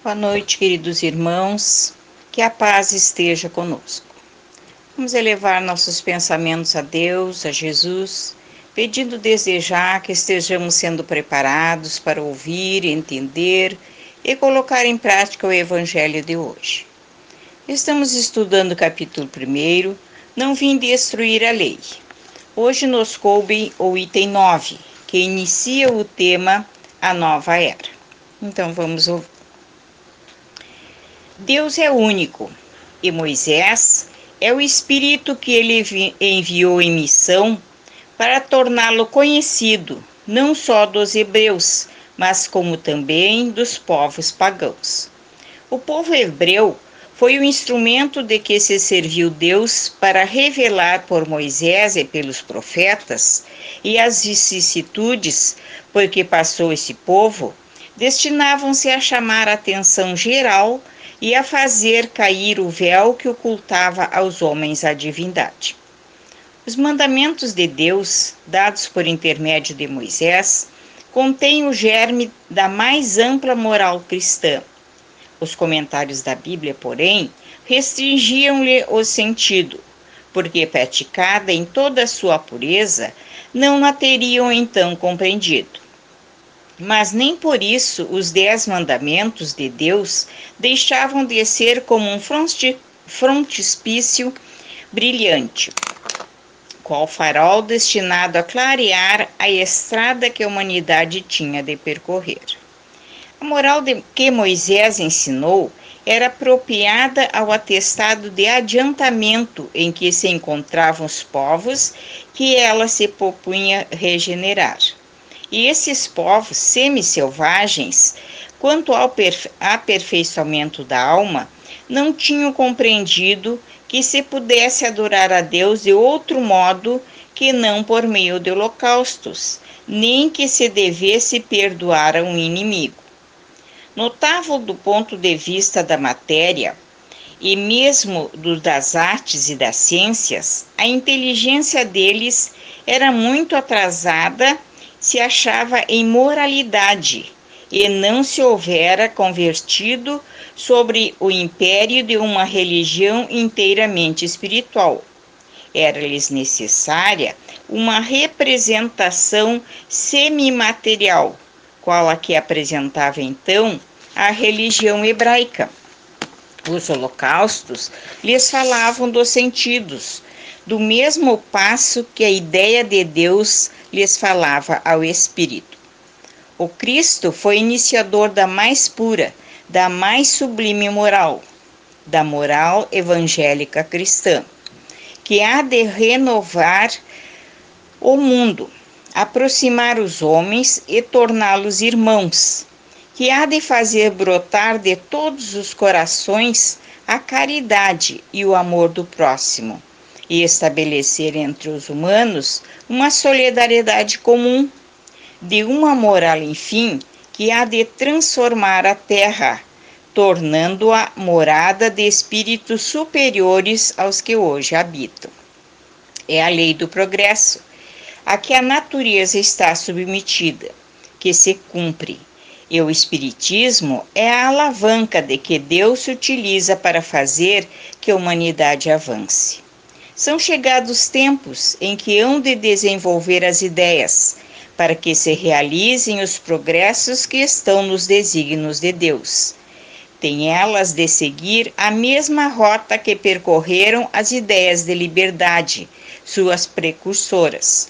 Boa noite, queridos irmãos. Que a paz esteja conosco. Vamos elevar nossos pensamentos a Deus, a Jesus, pedindo desejar que estejamos sendo preparados para ouvir, entender e colocar em prática o Evangelho de hoje. Estamos estudando o capítulo 1, Não Vim Destruir a Lei. Hoje nos coube o item 9, que inicia o tema A Nova Era. Então vamos ouvir. Deus é único e Moisés é o Espírito que ele enviou em missão para torná-lo conhecido, não só dos hebreus, mas como também dos povos pagãos. O povo hebreu foi o instrumento de que se serviu Deus para revelar por Moisés e pelos profetas e as vicissitudes por que passou esse povo, destinavam-se a chamar a atenção geral e a fazer cair o véu que ocultava aos homens a divindade. Os mandamentos de Deus, dados por intermédio de Moisés, contêm o germe da mais ampla moral cristã. Os comentários da Bíblia, porém, restringiam-lhe o sentido, porque praticada em toda a sua pureza, não a teriam então compreendido. Mas nem por isso os dez mandamentos de Deus deixavam de ser como um frontispício brilhante, qual farol destinado a clarear a estrada que a humanidade tinha de percorrer. A moral de, que Moisés ensinou era apropriada ao atestado de adiantamento em que se encontravam os povos que ela se propunha regenerar. E esses povos semi-selvagens, quanto ao aperfeiçoamento da alma, não tinham compreendido que se pudesse adorar a Deus de outro modo que não por meio de holocaustos, nem que se devesse perdoar a um inimigo. Notável do ponto de vista da matéria, e mesmo do das artes e das ciências, a inteligência deles era muito atrasada se achava em moralidade e não se houvera convertido sobre o império de uma religião inteiramente espiritual. Era-lhes necessária uma representação semimaterial, qual a que apresentava então a religião hebraica. Os holocaustos lhes falavam dos sentidos, do mesmo passo que a ideia de Deus lhes falava ao espírito. O Cristo foi iniciador da mais pura, da mais sublime moral, da moral evangélica cristã, que há de renovar o mundo, aproximar os homens e torná-los irmãos, que há de fazer brotar de todos os corações a caridade e o amor do próximo e estabelecer entre os humanos uma solidariedade comum, de uma moral, enfim, que há de transformar a terra, tornando-a morada de espíritos superiores aos que hoje habitam. É a lei do progresso, a que a natureza está submetida, que se cumpre. E o Espiritismo é a alavanca de que Deus se utiliza para fazer que a humanidade avance. São chegados tempos em que hão de desenvolver as ideias, para que se realizem os progressos que estão nos desígnios de Deus. Tem elas de seguir a mesma rota que percorreram as ideias de liberdade, suas precursoras.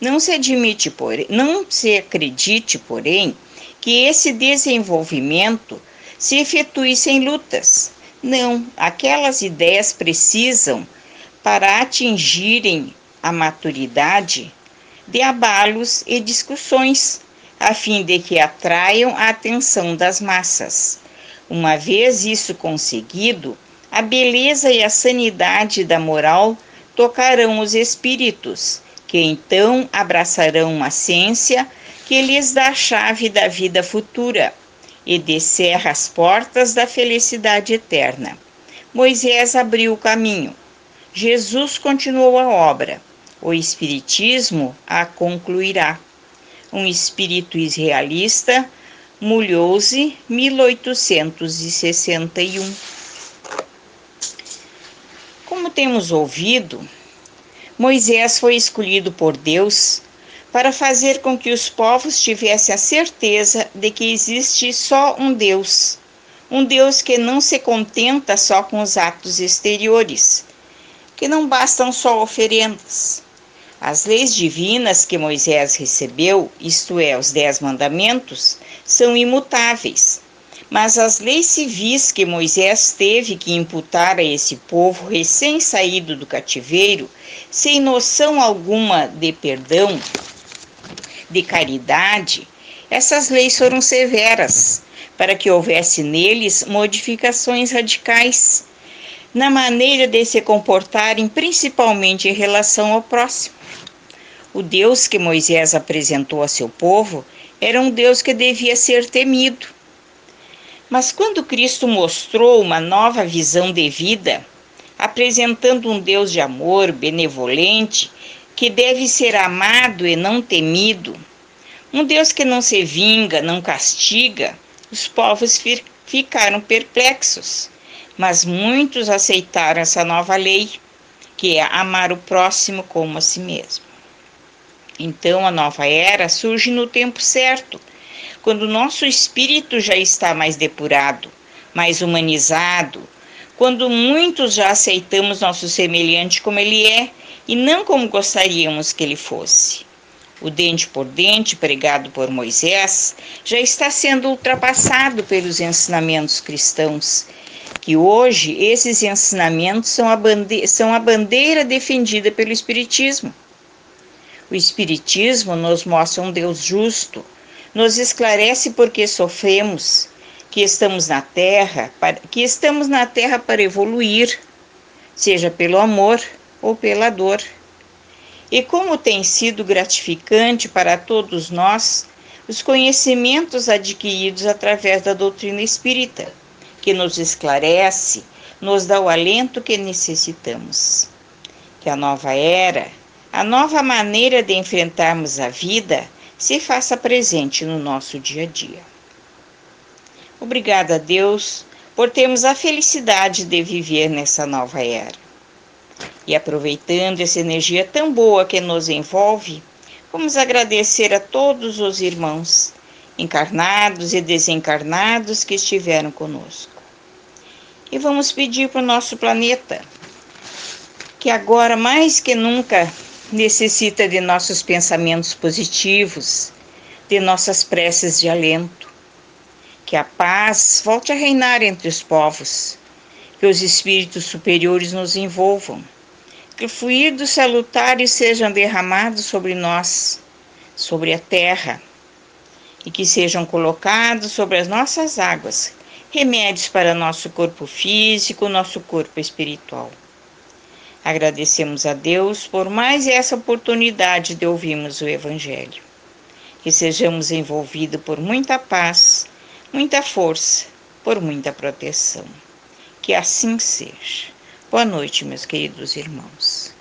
Não se admite, porém, não se acredite, porém, que esse desenvolvimento se efetue sem lutas. Não, aquelas ideias precisam para atingirem a maturidade de abalos e discussões, a fim de que atraiam a atenção das massas. Uma vez isso conseguido, a beleza e a sanidade da moral tocarão os espíritos, que então abraçarão uma ciência que lhes dá a chave da vida futura e descerra as portas da felicidade eterna. Moisés abriu o caminho Jesus continuou a obra. O Espiritismo a concluirá. Um espírito irrealista Mulhouse, 1861. Como temos ouvido, Moisés foi escolhido por Deus para fazer com que os povos tivessem a certeza de que existe só um Deus, um Deus que não se contenta só com os atos exteriores, que não bastam só oferendas. As leis divinas que Moisés recebeu, isto é, os Dez Mandamentos, são imutáveis. Mas as leis civis que Moisés teve que imputar a esse povo recém-saído do cativeiro, sem noção alguma de perdão, de caridade, essas leis foram severas, para que houvesse neles modificações radicais na maneira de se comportarem, principalmente em relação ao próximo. O Deus que Moisés apresentou a seu povo era um Deus que devia ser temido. Mas quando Cristo mostrou uma nova visão de vida, apresentando um Deus de amor, benevolente, que deve ser amado e não temido, um Deus que não se vinga, não castiga, os povos ficaram perplexos. Mas muitos aceitaram essa nova lei, que é amar o próximo como a si mesmo. Então a nova era surge no tempo certo, quando o nosso espírito já está mais depurado, mais humanizado, quando muitos já aceitamos nosso semelhante como ele é e não como gostaríamos que ele fosse. O dente por dente pregado por Moisés já está sendo ultrapassado pelos ensinamentos cristãos, que hoje esses ensinamentos são a, bandeira, são a bandeira defendida pelo Espiritismo. O Espiritismo nos mostra um Deus justo, nos esclarece porque sofremos, que estamos na Terra, para, que estamos na Terra para evoluir, seja pelo amor ou pela dor. E como tem sido gratificante para todos nós os conhecimentos adquiridos através da doutrina espírita, que nos esclarece, nos dá o alento que necessitamos. Que a nova era a nova maneira de enfrentarmos a vida se faça presente no nosso dia a dia. Obrigada a Deus por termos a felicidade de viver nessa nova era. E aproveitando essa energia tão boa que nos envolve, vamos agradecer a todos os irmãos, encarnados e desencarnados que estiveram conosco. E vamos pedir para o nosso planeta que agora mais que nunca necessita de nossos pensamentos positivos, de nossas preces de alento. Que a paz volte a reinar entre os povos, que os espíritos superiores nos envolvam, que fluidos salutares sejam derramados sobre nós, sobre a terra, e que sejam colocados sobre as nossas águas remédios para nosso corpo físico, nosso corpo espiritual. Agradecemos a Deus por mais essa oportunidade de ouvirmos o Evangelho. Que sejamos envolvidos por muita paz, muita força, por muita proteção. Que assim seja. Boa noite, meus queridos irmãos.